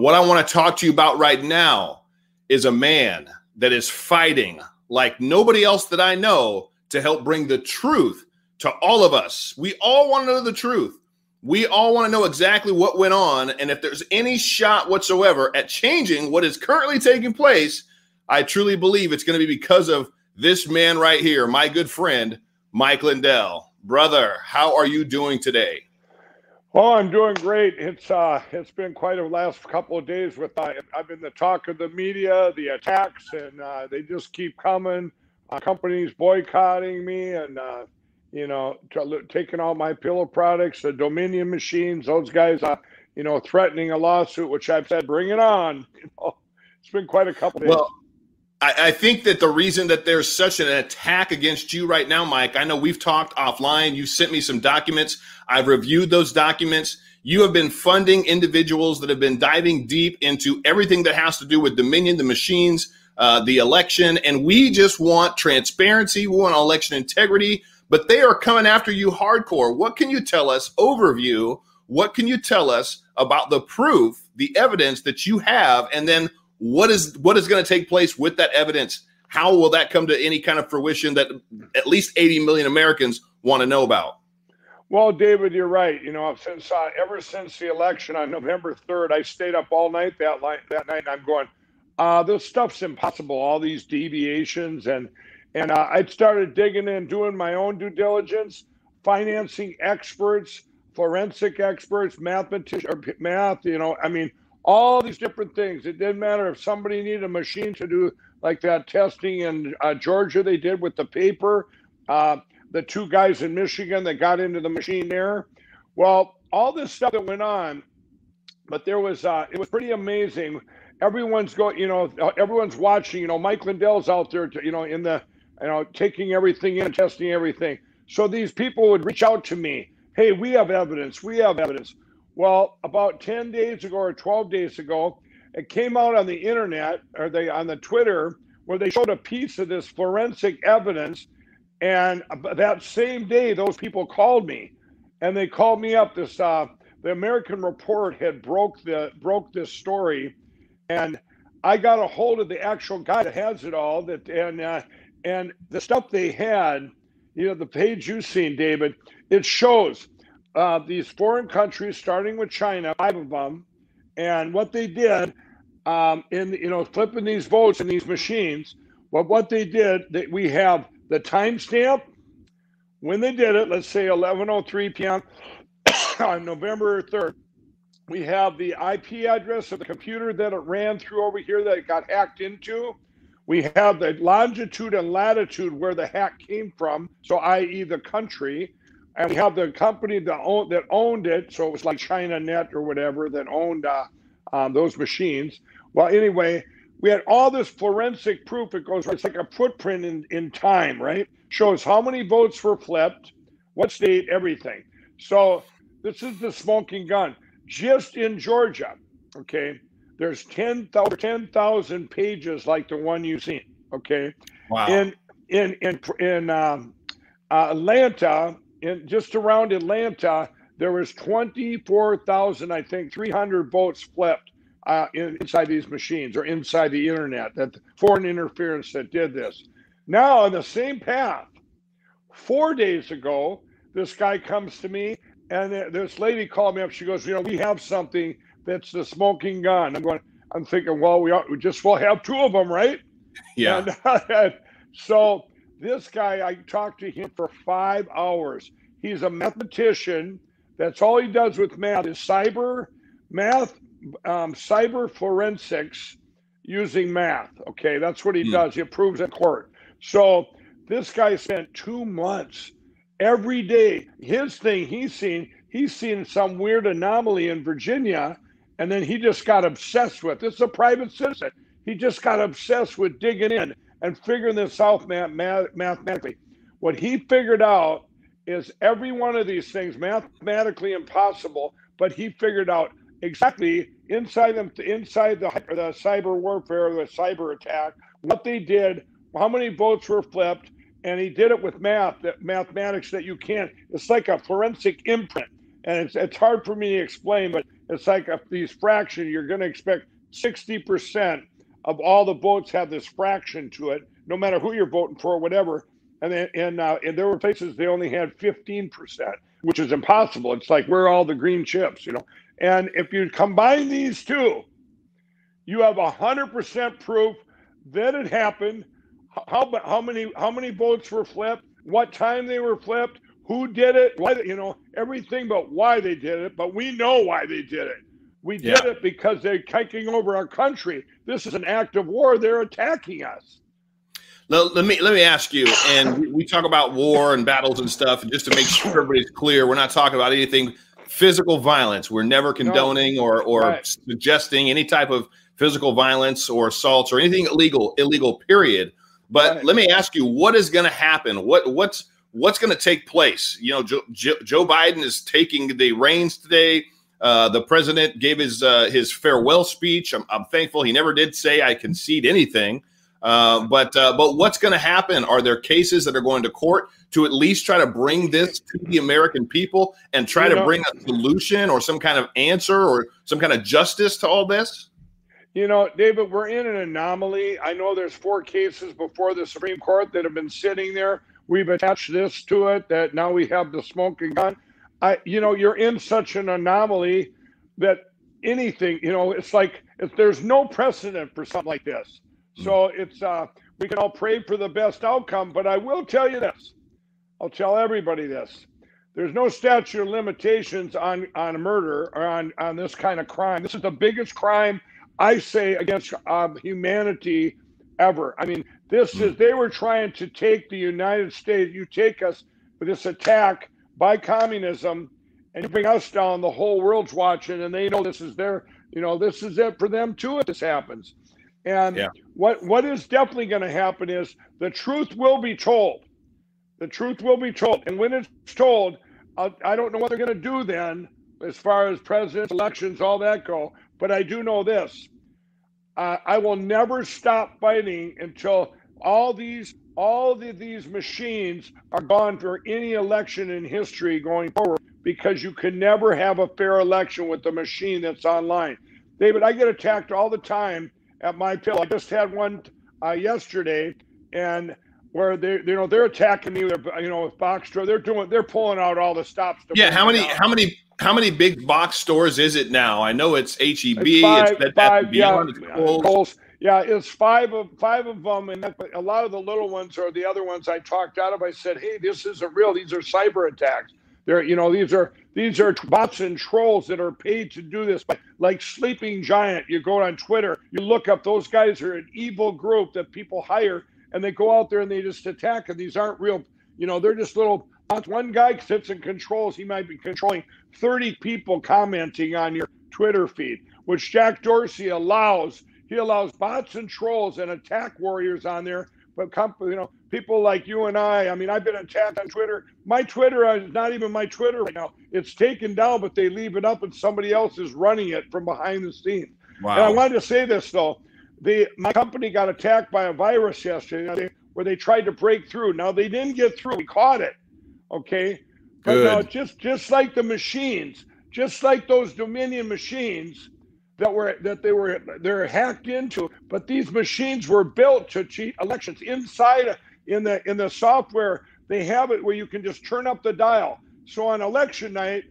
what I want to talk to you about right now is a man that is fighting like nobody else that I know to help bring the truth to all of us. We all want to know the truth. We all want to know exactly what went on. And if there's any shot whatsoever at changing what is currently taking place, I truly believe it's going to be because of this man right here, my good friend, Mike Lindell. Brother, how are you doing today? Oh, I'm doing great. It's uh, it's been quite a last couple of days with uh, I've been the talk of the media, the attacks, and uh, they just keep coming. Uh, companies boycotting me, and uh, you know, taking all my pillow products, the Dominion machines. Those guys, uh, you know, threatening a lawsuit, which I've said, bring it on. You know, it's been quite a couple days. I, I think that the reason that there's such an attack against you right now, Mike, I know we've talked offline. You sent me some documents. I've reviewed those documents. You have been funding individuals that have been diving deep into everything that has to do with Dominion, the machines, uh, the election, and we just want transparency. We want election integrity, but they are coming after you hardcore. What can you tell us? Overview. What can you tell us about the proof, the evidence that you have, and then what is what is going to take place with that evidence? How will that come to any kind of fruition that at least 80 million Americans want to know about? Well, David, you're right. You know, since uh, ever since the election on November 3rd, I stayed up all night that night. That night, I'm going, uh, this stuff's impossible. All these deviations, and and uh, I started digging in, doing my own due diligence, financing experts, forensic experts, mathematicians, math. You know, I mean, all these different things. It didn't matter if somebody needed a machine to do like that testing in uh, Georgia they did with the paper. Uh, the two guys in Michigan that got into the machine there. Well, all this stuff that went on, but there was uh, it was pretty amazing. Everyone's going, you know, everyone's watching. You know, Mike Lindell's out there, to, you know, in the, you know, taking everything in, testing everything. So these people would reach out to me. Hey, we have evidence. We have evidence. Well, about 10 days ago or 12 days ago, it came out on the internet or they on the Twitter where they showed a piece of this forensic evidence. And that same day, those people called me and they called me up. This uh, the American Report had broke the broke this story, and I got a hold of the actual guy that has it all. That and uh, and the stuff they had, you know, the page you've seen, David, it shows uh, these foreign countries, starting with China, five of them, and what they did um, in you know flipping these votes in these machines. But what they did, that we have the timestamp when they did it. Let's say 11:03 p.m. on November 3rd. We have the IP address of the computer that it ran through over here that it got hacked into. We have the longitude and latitude where the hack came from, so i.e., the country and we have the company that owned that owned it. So it was like China Net or whatever that owned uh, um, those machines. Well, anyway, we had all this forensic proof. It goes, it's like a footprint in, in time, right? Shows how many votes were flipped, what state, everything. So this is the smoking gun. Just in Georgia, okay, there's 10,000 10, pages like the one you've seen, okay? Wow. In, in, in, in um, uh, Atlanta, in just around Atlanta, there was 24,000, I think, 300 votes flipped uh, in, inside these machines or inside the internet. That foreign interference that did this. Now on the same path, four days ago, this guy comes to me and this lady called me up. She goes, "You know, we have something that's the smoking gun." I'm going. I'm thinking, well, we, are, we just will have two of them, right? Yeah. And, so this guy, I talked to him for five hours. He's a mathematician. That's all he does with math is cyber math, um, cyber forensics using math. Okay, that's what he hmm. does. He approves in court. So this guy spent two months every day. His thing he's seen, he's seen some weird anomaly in Virginia, and then he just got obsessed with. It's a private citizen. He just got obsessed with digging in and figuring this out math, math, mathematically. What he figured out is every one of these things mathematically impossible, but he figured out exactly inside them inside the, the cyber warfare, the cyber attack, what they did, how many votes were flipped, and he did it with math, that mathematics that you can't. It's like a forensic imprint, and it's it's hard for me to explain, but It's like a, these fraction, you're going to expect 60% of all the votes have this fraction to it, no matter who you're voting for, whatever. And then, and, uh, and there were places they only had 15%, which is impossible. It's like where are all the green chips, you know? And if you combine these two, you have 100% proof that it happened. How, how many how many votes were flipped? What time they were flipped? Who did it? Why? You know everything but why they did it. But we know why they did it. We did yeah. it because they're taking over our country. This is an act of war. They're attacking us. Let, let, me let me ask you, and we talk about war and battles and stuff, and just to make sure everybody's clear, we're not talking about anything physical violence. We're never condoning no. or or right. suggesting any type of physical violence or assaults or anything illegal illegal. Period. But right. let me ask you, what is going to happen? What what's what's going to take place? You know, Joe, Joe Biden is taking the reins today. Uh, the president gave his uh, his farewell speech. I'm, I'm, thankful he never did say I concede anything. Uh, but uh, but what's going to happen? Are there cases that are going to court to at least try to bring this to the American people and try you to know, bring a solution or some kind of answer or some kind of justice to all this? You know, David, we're in an anomaly. I know there's four cases before the Supreme Court that have been sitting there. We've attached this to it that now we have the smoking gun. I, you know, you're in such an anomaly that anything, you know, it's like if there's no precedent for something like this. So it's uh, we can all pray for the best outcome. But I will tell you this: I'll tell everybody this. There's no statute of limitations on on murder or on on this kind of crime. This is the biggest crime I say against um, humanity ever. I mean, this is they were trying to take the United States. You take us with this attack by communism, and you bring us down. The whole world's watching, and they know this is their. You know, this is it for them too. If this happens, and yeah. what what is definitely going to happen is the truth will be told. The truth will be told, and when it's told, I, I don't know what they're going to do then, as far as presidents, elections, all that go. But I do know this: uh, I will never stop fighting until all these all of these machines are gone for any election in history going forward because you can never have a fair election with the machine that's online. David, I get attacked all the time at my pill. I just had one uh, yesterday, and where they you know they're attacking me, They're, you know, with box store, They're doing they're pulling out all the stops. yeah, how many how many how many big box stores is it now? I know it's HEB, it's, five, it's five, yeah, it's Yeah, it's five of five of them, and a lot of the little ones are the other ones I talked out of. I said, "Hey, this isn't real. These are cyber attacks. They're you know these are these are bots and trolls that are paid to do this. But Like Sleeping Giant, you go on Twitter, you look up those guys are an evil group that people hire, and they go out there and they just attack. And these aren't real. You know, they're just little. One guy sits and controls. He might be controlling 30 people commenting on your Twitter feed, which Jack Dorsey allows. He allows bots and trolls and attack warriors on there but you know, people like you and I. I mean, I've been attacked on Twitter. My Twitter uh, is not even my Twitter right now. It's taken down, but they leave it up, and somebody else is running it from behind the scenes. Wow. And I wanted to say this though: the my company got attacked by a virus yesterday, where they tried to break through. Now they didn't get through. We caught it. Okay. But uh, Good. now, just just like the machines, just like those Dominion machines, that were that they were they're hacked into but these machines were built to cheat elections. Inside in the in the software they have it where you can just turn up the dial. So on election night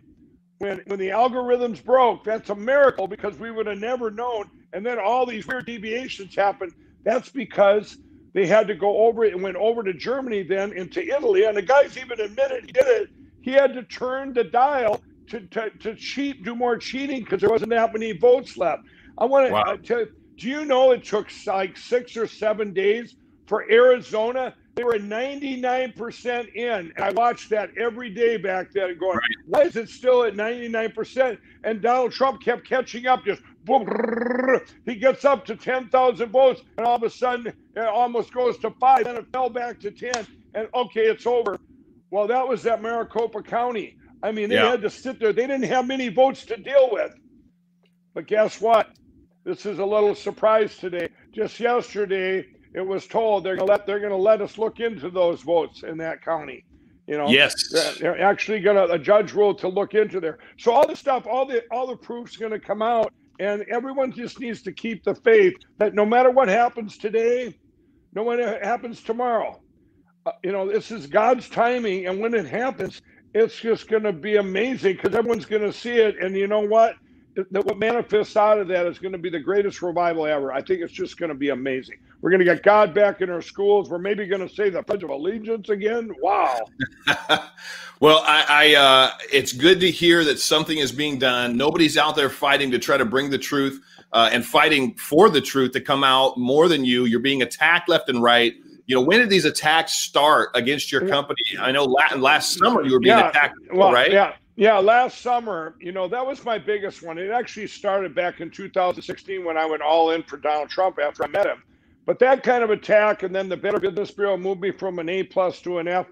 when when the algorithms broke that's a miracle because we would have never known. And then all these weird deviations happened. That's because they had to go over it and went over to germany then into italy. And the guys even admitted he did it. He had to turn the dial to, to, to cheat, do more cheating because there wasn't that many votes left. I want uh, to wow. tell you, do you know it took like six or seven days for Arizona? They were 99% in. And I watched that every day back then going, right. why is it still at 99%? And Donald Trump kept catching up, just boom. He gets up to 10,000 votes, and all of a sudden it almost goes to five. Then it fell back to 10. And okay, it's over. Well, that was at Maricopa County. I mean, they yeah. had to sit there. They didn't have many votes to deal with. But guess what? This is a little surprise today. Just yesterday, it was told they're going to let they're going to let us look into those votes in that county. You know, yes, they're, they're actually going to a judge rule to look into there. So all the stuff, all the all the proof's going to come out, and everyone just needs to keep the faith that no matter what happens today, no matter what happens tomorrow, uh, you know, this is God's timing, and when it happens, it's just going to be amazing because everyone's going to see it, and you know what? what manifests out of that is going to be the greatest revival ever. I think it's just going to be amazing. We're going to get God back in our schools. We're maybe going to say the Pledge of Allegiance again. Wow. well, I, I uh, it's good to hear that something is being done. Nobody's out there fighting to try to bring the truth uh, and fighting for the truth to come out more than you. You're being attacked left and right. You know, when did these attacks start against your company? I know last last summer you were being yeah, attacked, well, right? Yeah, yeah, last summer, you know, that was my biggest one. It actually started back in 2016 when I went all in for Donald Trump after I met him. But that kind of attack, and then the Better Business Bureau moved me from an A plus to an F.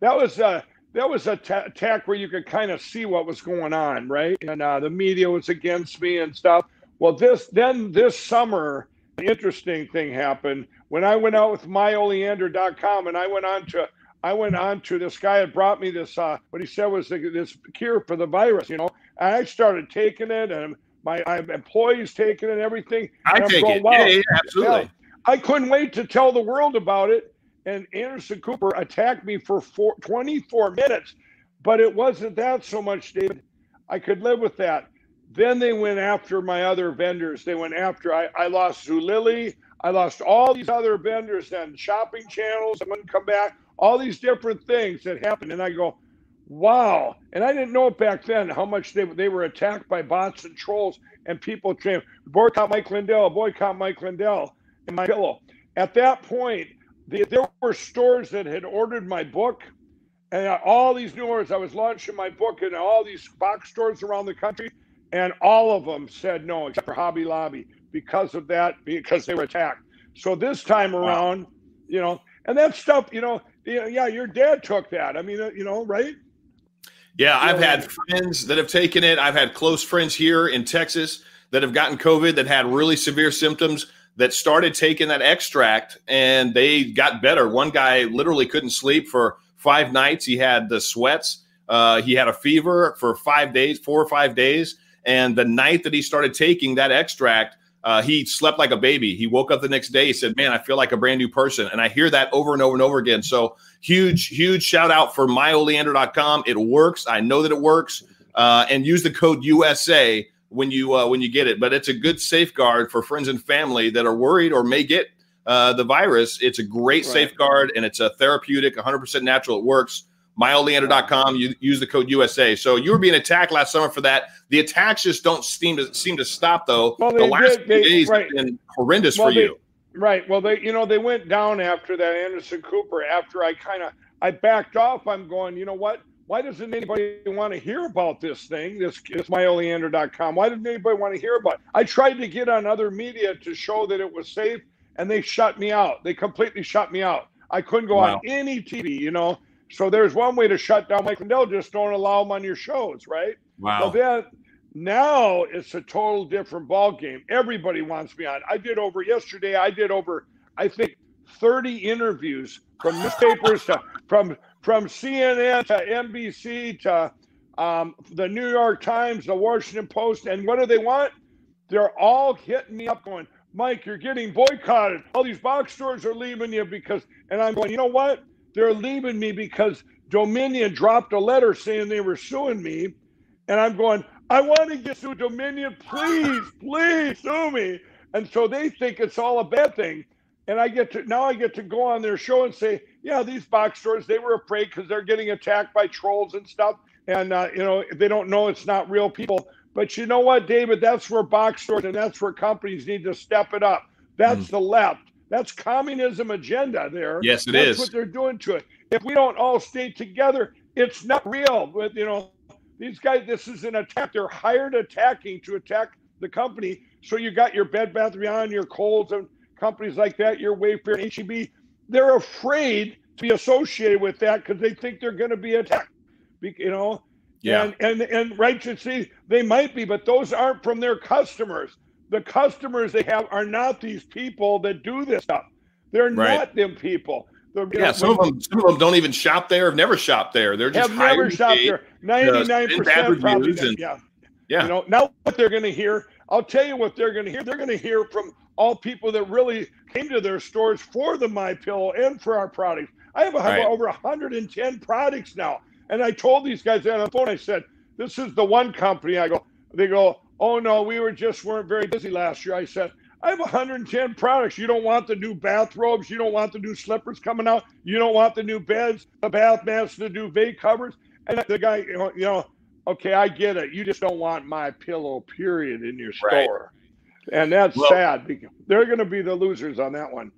That was a that was a t- attack where you could kind of see what was going on, right? And uh, the media was against me and stuff. Well, this then this summer, the interesting thing happened when I went out with myoleander.com and I went on to I went on to this guy had brought me this uh, what he said was this cure for the virus, you know. And I started taking it, and my I employees taking it, and everything. I and take it. Wow, yeah, yeah, absolutely. Yeah. I couldn't wait to tell the world about it. And Anderson Cooper attacked me for four, 24 minutes, but it wasn't that so much, David. I could live with that. Then they went after my other vendors. They went after I, I lost Zulily. I lost all these other vendors and shopping channels. I wouldn't come back all these different things that happened. And I go, wow. And I didn't know back then how much they, they were attacked by bots and trolls and people saying, boycott Mike Lindell, boycott Mike Lindell and my pillow. At that point, the, there were stores that had ordered my book and all these new orders. I was launching my book in all these box stores around the country, and all of them said no, except for Hobby Lobby, because of that, because they were attacked. So this time around, wow. you know, and that stuff, you know, yeah, your dad took that. I mean, uh, you know, right? Yeah, I've had friends that have taken it. I've had close friends here in Texas that have gotten COVID that had really severe symptoms that started taking that extract and they got better. One guy literally couldn't sleep for five nights. He had the sweats. Uh, he had a fever for five days, four or five days. And the night that he started taking that extract, uh, he slept like a baby. He woke up the next day. He said, "Man, I feel like a brand new person." And I hear that over and over and over again. So huge, huge shout out for myoleander.com. It works. I know that it works. Uh, and use the code USA when you uh, when you get it. But it's a good safeguard for friends and family that are worried or may get uh, the virus. It's a great right. safeguard and it's a therapeutic, 100% natural. It works myoleander.com. You use the code USA. So you were being attacked last summer for that. The attacks just don't seem to seem to stop though. Well, the last did, they, days right. have been horrendous well, for they, you. Right. Well, they you know they went down after that Anderson Cooper. After I kind of I backed off. I'm going. You know what? Why doesn't anybody want to hear about this thing? This this myoleander.com. Why doesn't anybody want to hear about? It? I tried to get on other media to show that it was safe, and they shut me out. They completely shut me out. I couldn't go wow. on any TV. You know so there's one way to shut down Mike Lindell, just don't allow him on your shows, right? Wow. But then now it's a total different ball game. Everybody wants me on. I did over yesterday. I did over, I think, 30 interviews from newspapers to from from CNN to NBC to um, the New York Times, the Washington Post, and what do they want? They're all hitting me up, going, "Mike, you're getting boycotted. All these box stores are leaving you because." And I'm going, you know what? They're leaving me because Dominion dropped a letter saying they were suing me. And I'm going, I want to get to Dominion. Please, please sue me. And so they think it's all a bad thing. And I get to now I get to go on their show and say, yeah, these box stores, they were afraid because they're getting attacked by trolls and stuff. And, uh, you know, they don't know it's not real people. But you know what, David? That's where box stores and that's where companies need to step it up. That's mm. the left. That's communism agenda there. Yes, it That's is. what they're doing to it. If we don't all stay together, it's not real. But you know, these guys, this is an attack. They're hired attacking to attack the company. So you got your Bed Bath Beyond, your Kohl's, and companies like that, your Wayfair, HEB. They're afraid to be associated with that because they think they're going to be attacked. You know, yeah. And and and righteously, they might be, but those aren't from their customers the customers they have are not these people that do this stuff. They're right. not them people. The, yeah, know, some of them some of them don't even shop there. Have never shopped there. They're just have never shopped there. Ninety nine percent probably. And, yeah, yeah. You know now what they're going to hear. I'll tell you what they're going to hear. They're going to hear from all people that really came to their stores for the My Pillow and for our products. I have right. over 110 products now, and I told these guys on the phone. I said, "This is the one company." I go. They go, "Oh no, we were just weren't very busy last year." I said, I have 110 products. You don't want the new bathrobes. You don't want the new slippers coming out. You don't want the new beds, the bath mats, the duvet covers. And the guy, you know, you know okay, I get it. You just don't want my pillow, period, in your store. Right. And that's well, sad because they're going to be the losers on that one.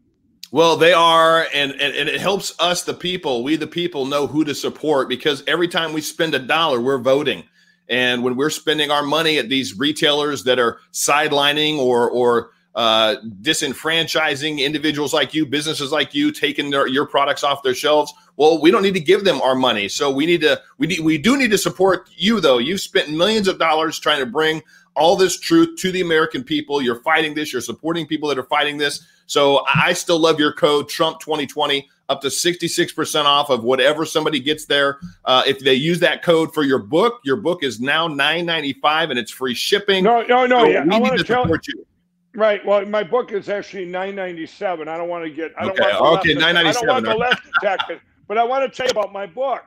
Well, they are, and, and, and it helps us, the people, we the people, know who to support because every time we spend a dollar, we're voting. And when we're spending our money at these retailers that are sidelining or or uh, disenfranchising individuals like you, businesses like you, taking their, your products off their shelves. Well, we don't need to give them our money. So we need to, we need, we do need to support you though. You've spent millions of dollars trying to bring all this truth to the American people. You're fighting this. You're supporting people that are fighting this. So I still love your code Trump 2020 up to 66% off of whatever somebody gets there. Uh, if they use that code for your book, your book is now 9.95 and it's free shipping. No, no, no. So yeah. We I need to tell, support you. Right. Well, my book is actually nine ninety seven. I don't want to get. I don't okay. want okay. Nine ninety seven. I don't want the left attack, but I want to tell you about my book.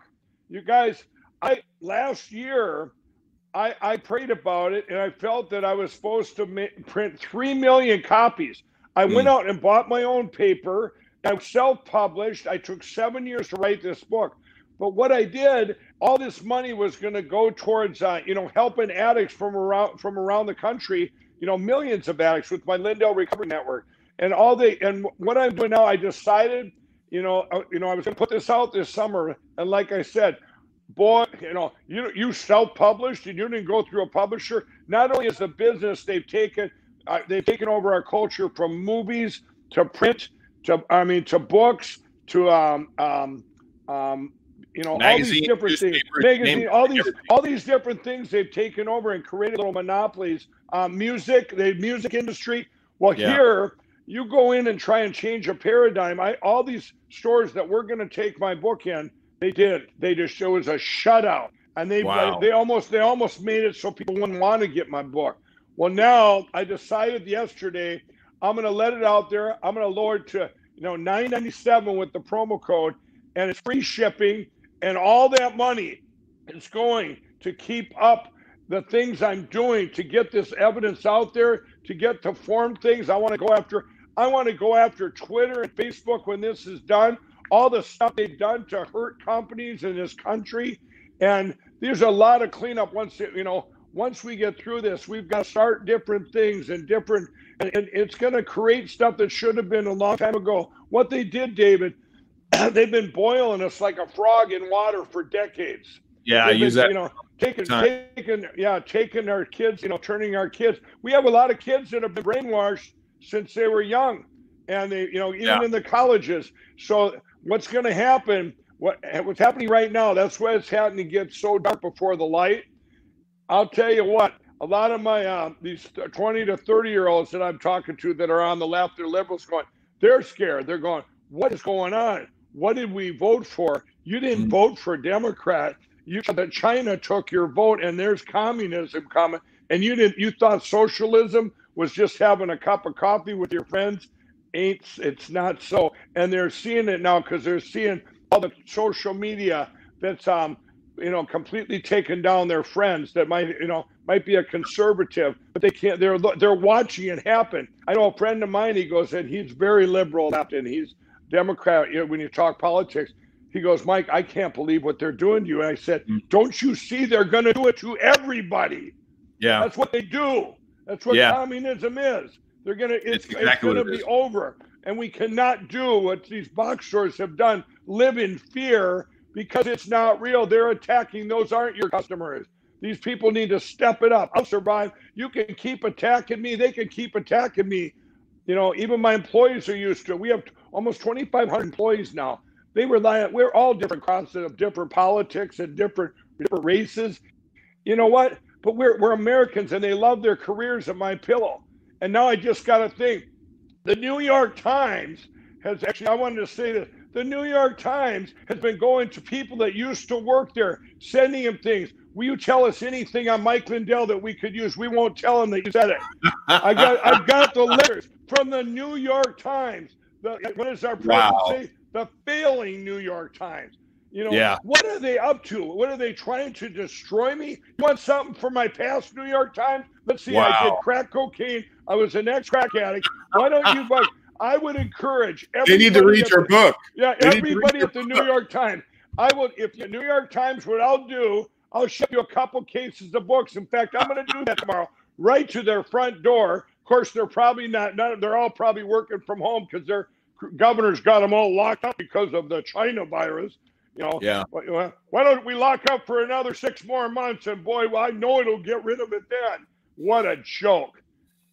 You guys, I last year, I I prayed about it, and I felt that I was supposed to ma- print three million copies. I mm. went out and bought my own paper. I self published. I took seven years to write this book. But what I did, all this money was going to go towards, uh, you know, helping addicts from around from around the country you know, millions of addicts with my Lindell Recovery Network. And all the and what I'm doing now, I decided, you know, uh, you know, I was going to put this out this summer, and like I said, boy, you know, you you self-published and you didn't go through a publisher. Not only is the business they've taken, uh, they've taken over our culture from movies to print to I mean to books to um um um you know Magazine, all these different things. magazine all these everything. all these different things they've taken over and created little monopolies. Uh, music the music industry. Well yeah. here you go in and try and change a paradigm. I all these stores that we're going to take my book in they did. They just it was a shutout. And they wow. they almost they almost made it so people wouldn't want to get my book well now i decided yesterday i'm going to let it out there i'm going to lower it to you know 997 with the promo code and it's free shipping and all that money is going to keep up the things I'm doing to get this evidence out there, to get to form things. I want to go after I want to go after Twitter and Facebook when this is done. All the stuff they've done to hurt companies in this country. And there's a lot of cleanup once you know, once we get through this, we've got to start different things and different and, and it's gonna create stuff that should have been a long time ago. What they did, David, they've been boiling us like a frog in water for decades. Yeah, I use that. You know, taking, taking, yeah, taking our kids. You know, turning our kids. We have a lot of kids that have been brainwashed since they were young, and they, you know, even yeah. in the colleges. So what's going to happen? What what's happening right now? That's why it's happening to get so dark before the light. I'll tell you what. A lot of my uh, these 20 to 30 year olds that I'm talking to that are on the left, they're liberals, going, they're scared. They're going, what is going on? What did we vote for? You didn't mm-hmm. vote for Democrat. You that China took your vote, and there's communism coming, and you didn't. You thought socialism was just having a cup of coffee with your friends. Ain't it's not so, and they're seeing it now because they're seeing all the social media that's um you know completely taken down their friends that might you know might be a conservative but they can't they're they're watching it happen i know a friend of mine he goes and he's very liberal and he's Democrat, you know, when you talk politics, he goes, Mike, I can't believe what they're doing to you. And I said, mm. Don't you see they're going to do it to everybody? Yeah. That's what they do. That's what yeah. communism is. They're going to, it's, exactly it's going to be over. And we cannot do what these box stores have done live in fear because it's not real. They're attacking, those aren't your customers. These people need to step it up. I'll survive. You can keep attacking me, they can keep attacking me. You know, even my employees are used to it. We have almost 2,500 employees now. They rely on, we're all different crosses of different politics and different, different races. You know what? But we're, we're Americans and they love their careers at my pillow. And now I just got to think the New York Times has actually, I wanted to say that The New York Times has been going to people that used to work there, sending them things. Will you tell us anything on Mike Lindell that we could use? We won't tell him that you said it. I got I got the letters from the New York Times. The, what is our president wow. say? The failing New York Times. You know, yeah. what are they up to? What are they trying to destroy me? You want something for my past New York Times? Let's see. Wow. I did crack cocaine. I was an ex crack addict. Why don't you like I would encourage They need to read your the, book. Yeah, they everybody at the New York Times. I will. if the New York Times, what I'll do, I'll ship you a couple cases of books. In fact, I'm gonna do that tomorrow, right to their front door. Of course, they're probably not none, they're all probably working from home because their governors got them all locked up because of the China virus. You know, yeah. Why don't we lock up for another six more months? And boy, well, I know it'll get rid of it then. What a joke.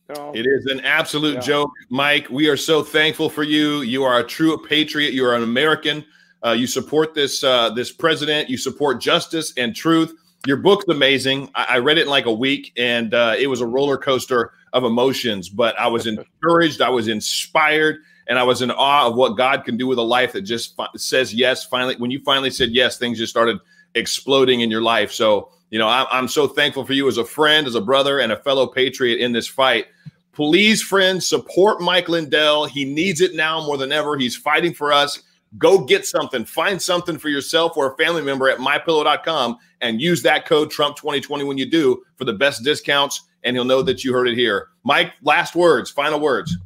It is an absolute yeah. joke, Mike. We are so thankful for you. You are a true patriot. You are an American. Uh, you support this uh, this president. You support justice and truth. Your book's amazing. I, I read it in like a week, and uh, it was a roller coaster of emotions. But I was encouraged. I was inspired and I was in awe of what God can do with a life that just fi- says yes. Finally, when you finally said yes, things just started exploding in your life. So, you know, I- I'm so thankful for you as a friend, as a brother, and a fellow patriot in this fight. Please, friends, support Mike Lindell. He needs it now more than ever. He's fighting for us. Go get something. Find something for yourself or a family member at mypillow.com and use that code Trump2020 when you do for the best discounts. And he'll know that you heard it here. Mike, last words, final words.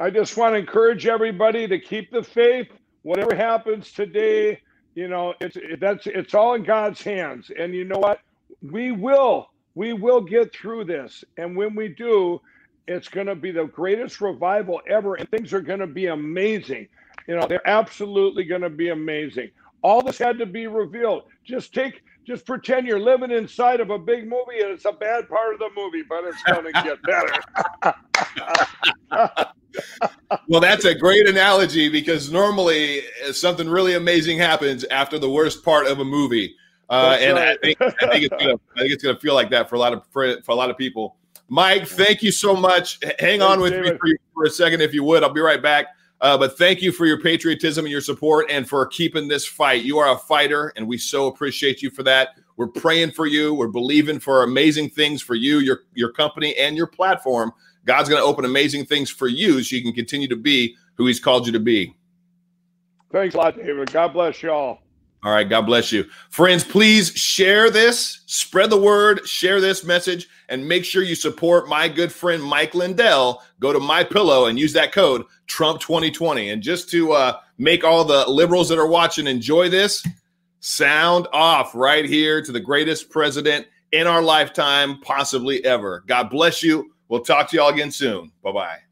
I just want to encourage everybody to keep the faith. Whatever happens today, you know, it's it, that's it's all in God's hands. And you know what? We will we will get through this. And when we do, it's going to be the greatest revival ever, and things are going to be amazing. You know, they're absolutely going to be amazing. All this had to be revealed. Just take just pretend you're living inside of a big movie and it's a bad part of the movie, but it's going to get better. well, that's a great analogy because normally something really amazing happens after the worst part of a movie, uh, and right. I think I think it's gonna I think it's gonna feel like that for a lot of for, for a lot of people. Mike, thank you so much. Hang on with David. me for, for, a second, if you would. I'll be right back. Uh, but thank you for your patriotism and your support, and for keeping this fight. You are a fighter, and we so appreciate you for that. We're praying for you. We're believing for amazing things for you, your your company, and your platform. God's going to open amazing things for you so you can continue to be who He's called you to be. Thanks a lot, David. God bless you all. Right. God bless you. Friends, please share this, spread the word, share this message, and make sure you support my good friend Mike Lindell. Go to my pillow and use that code Trump2020. And just to uh, make all the liberals that are watching enjoy this, sound off right here to the greatest president in our lifetime, possibly ever. God bless you. We'll talk to you all again soon. Bye bye.